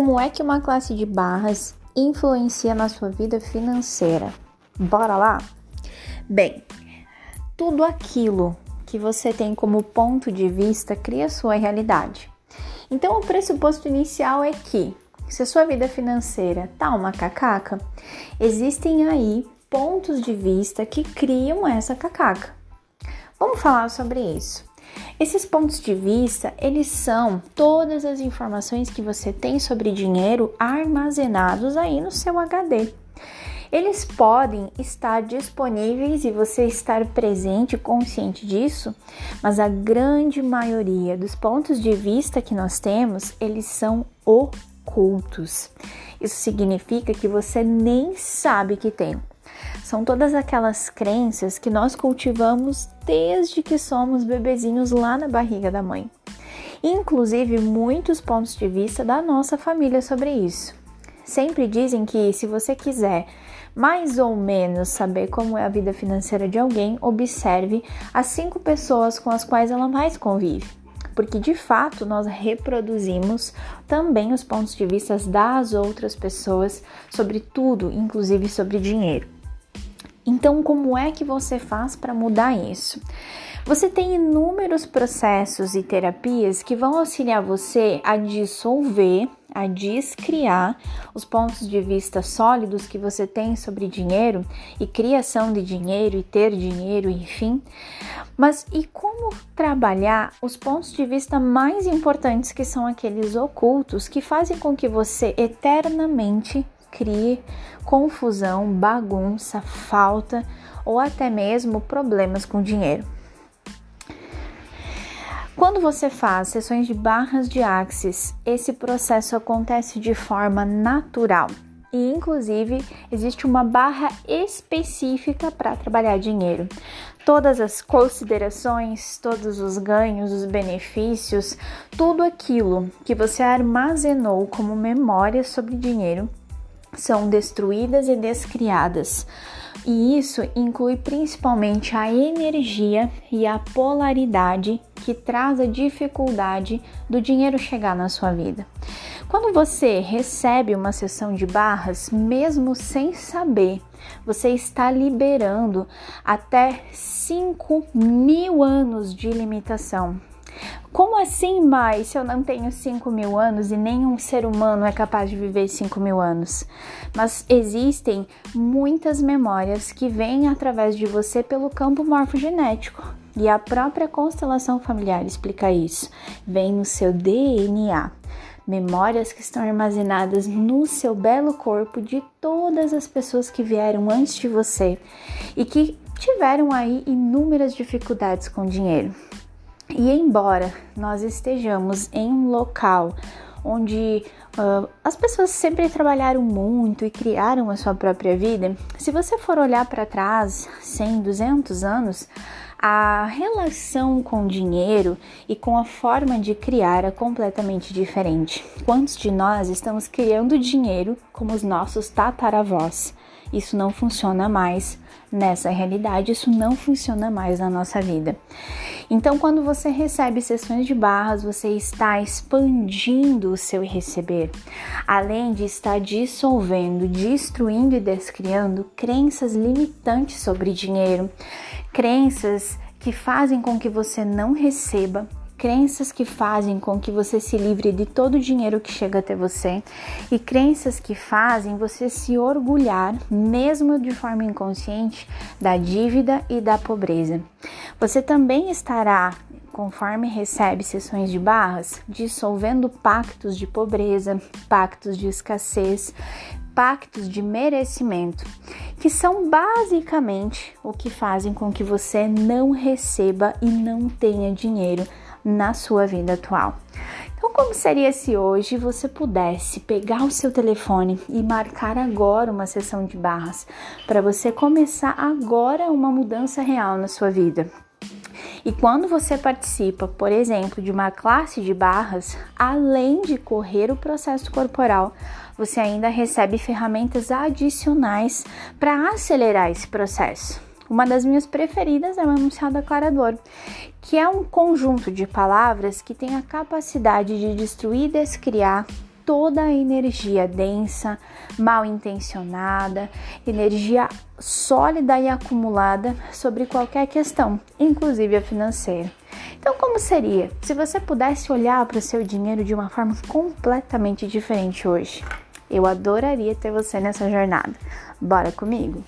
Como é que uma classe de barras influencia na sua vida financeira? Bora lá? Bem, tudo aquilo que você tem como ponto de vista cria sua realidade. Então, o pressuposto inicial é que, se a sua vida financeira tá uma cacaca, existem aí pontos de vista que criam essa cacaca. Vamos falar sobre isso. Esses pontos de vista, eles são todas as informações que você tem sobre dinheiro armazenados aí no seu HD. Eles podem estar disponíveis e você estar presente, consciente disso, mas a grande maioria dos pontos de vista que nós temos, eles são ocultos. Isso significa que você nem sabe que tem. São todas aquelas crenças que nós cultivamos desde que somos bebezinhos lá na barriga da mãe. Inclusive, muitos pontos de vista da nossa família sobre isso. Sempre dizem que se você quiser mais ou menos saber como é a vida financeira de alguém, observe as cinco pessoas com as quais ela mais convive. Porque de fato nós reproduzimos também os pontos de vista das outras pessoas sobre tudo, inclusive sobre dinheiro. Então, como é que você faz para mudar isso? Você tem inúmeros processos e terapias que vão auxiliar você a dissolver, a descriar os pontos de vista sólidos que você tem sobre dinheiro e criação de dinheiro e ter dinheiro, enfim. Mas e como trabalhar os pontos de vista mais importantes que são aqueles ocultos que fazem com que você eternamente crie confusão, bagunça, falta ou até mesmo problemas com dinheiro. Quando você faz sessões de barras de axis, esse processo acontece de forma natural. E inclusive existe uma barra específica para trabalhar dinheiro. Todas as considerações, todos os ganhos, os benefícios, tudo aquilo que você armazenou como memória sobre dinheiro são destruídas e descriadas. E isso inclui principalmente a energia e a polaridade que traz a dificuldade do dinheiro chegar na sua vida. Quando você recebe uma sessão de barras, mesmo sem saber, você está liberando até 5 mil anos de limitação como assim mais se eu não tenho 5 mil anos e nenhum ser humano é capaz de viver 5 mil anos? Mas existem muitas memórias que vêm através de você pelo campo morfogenético. E a própria constelação familiar explica isso. Vem no seu DNA. Memórias que estão armazenadas no seu belo corpo de todas as pessoas que vieram antes de você e que tiveram aí inúmeras dificuldades com dinheiro. E embora nós estejamos em um local onde uh, as pessoas sempre trabalharam muito e criaram a sua própria vida, se você for olhar para trás 100, 200 anos, a relação com o dinheiro e com a forma de criar é completamente diferente. Quantos de nós estamos criando dinheiro como os nossos tataravós? Isso não funciona mais nessa realidade, isso não funciona mais na nossa vida. Então, quando você recebe sessões de barras, você está expandindo o seu receber, além de estar dissolvendo, destruindo e descriando crenças limitantes sobre dinheiro, crenças que fazem com que você não receba crenças que fazem com que você se livre de todo o dinheiro que chega até você e crenças que fazem você se orgulhar, mesmo de forma inconsciente, da dívida e da pobreza. Você também estará conforme recebe sessões de barras, dissolvendo pactos de pobreza, pactos de escassez, pactos de merecimento, que são basicamente o que fazem com que você não receba e não tenha dinheiro na sua vida atual. Então, como seria se hoje você pudesse pegar o seu telefone e marcar agora uma sessão de barras para você começar agora uma mudança real na sua vida? E quando você participa, por exemplo, de uma classe de barras, além de correr o processo corporal, você ainda recebe ferramentas adicionais para acelerar esse processo. Uma das minhas preferidas é o enunciado aclarador, que é um conjunto de palavras que tem a capacidade de destruir descriar toda a energia densa, mal intencionada, energia sólida e acumulada sobre qualquer questão, inclusive a financeira. Então, como seria se você pudesse olhar para o seu dinheiro de uma forma completamente diferente hoje? Eu adoraria ter você nessa jornada. Bora comigo?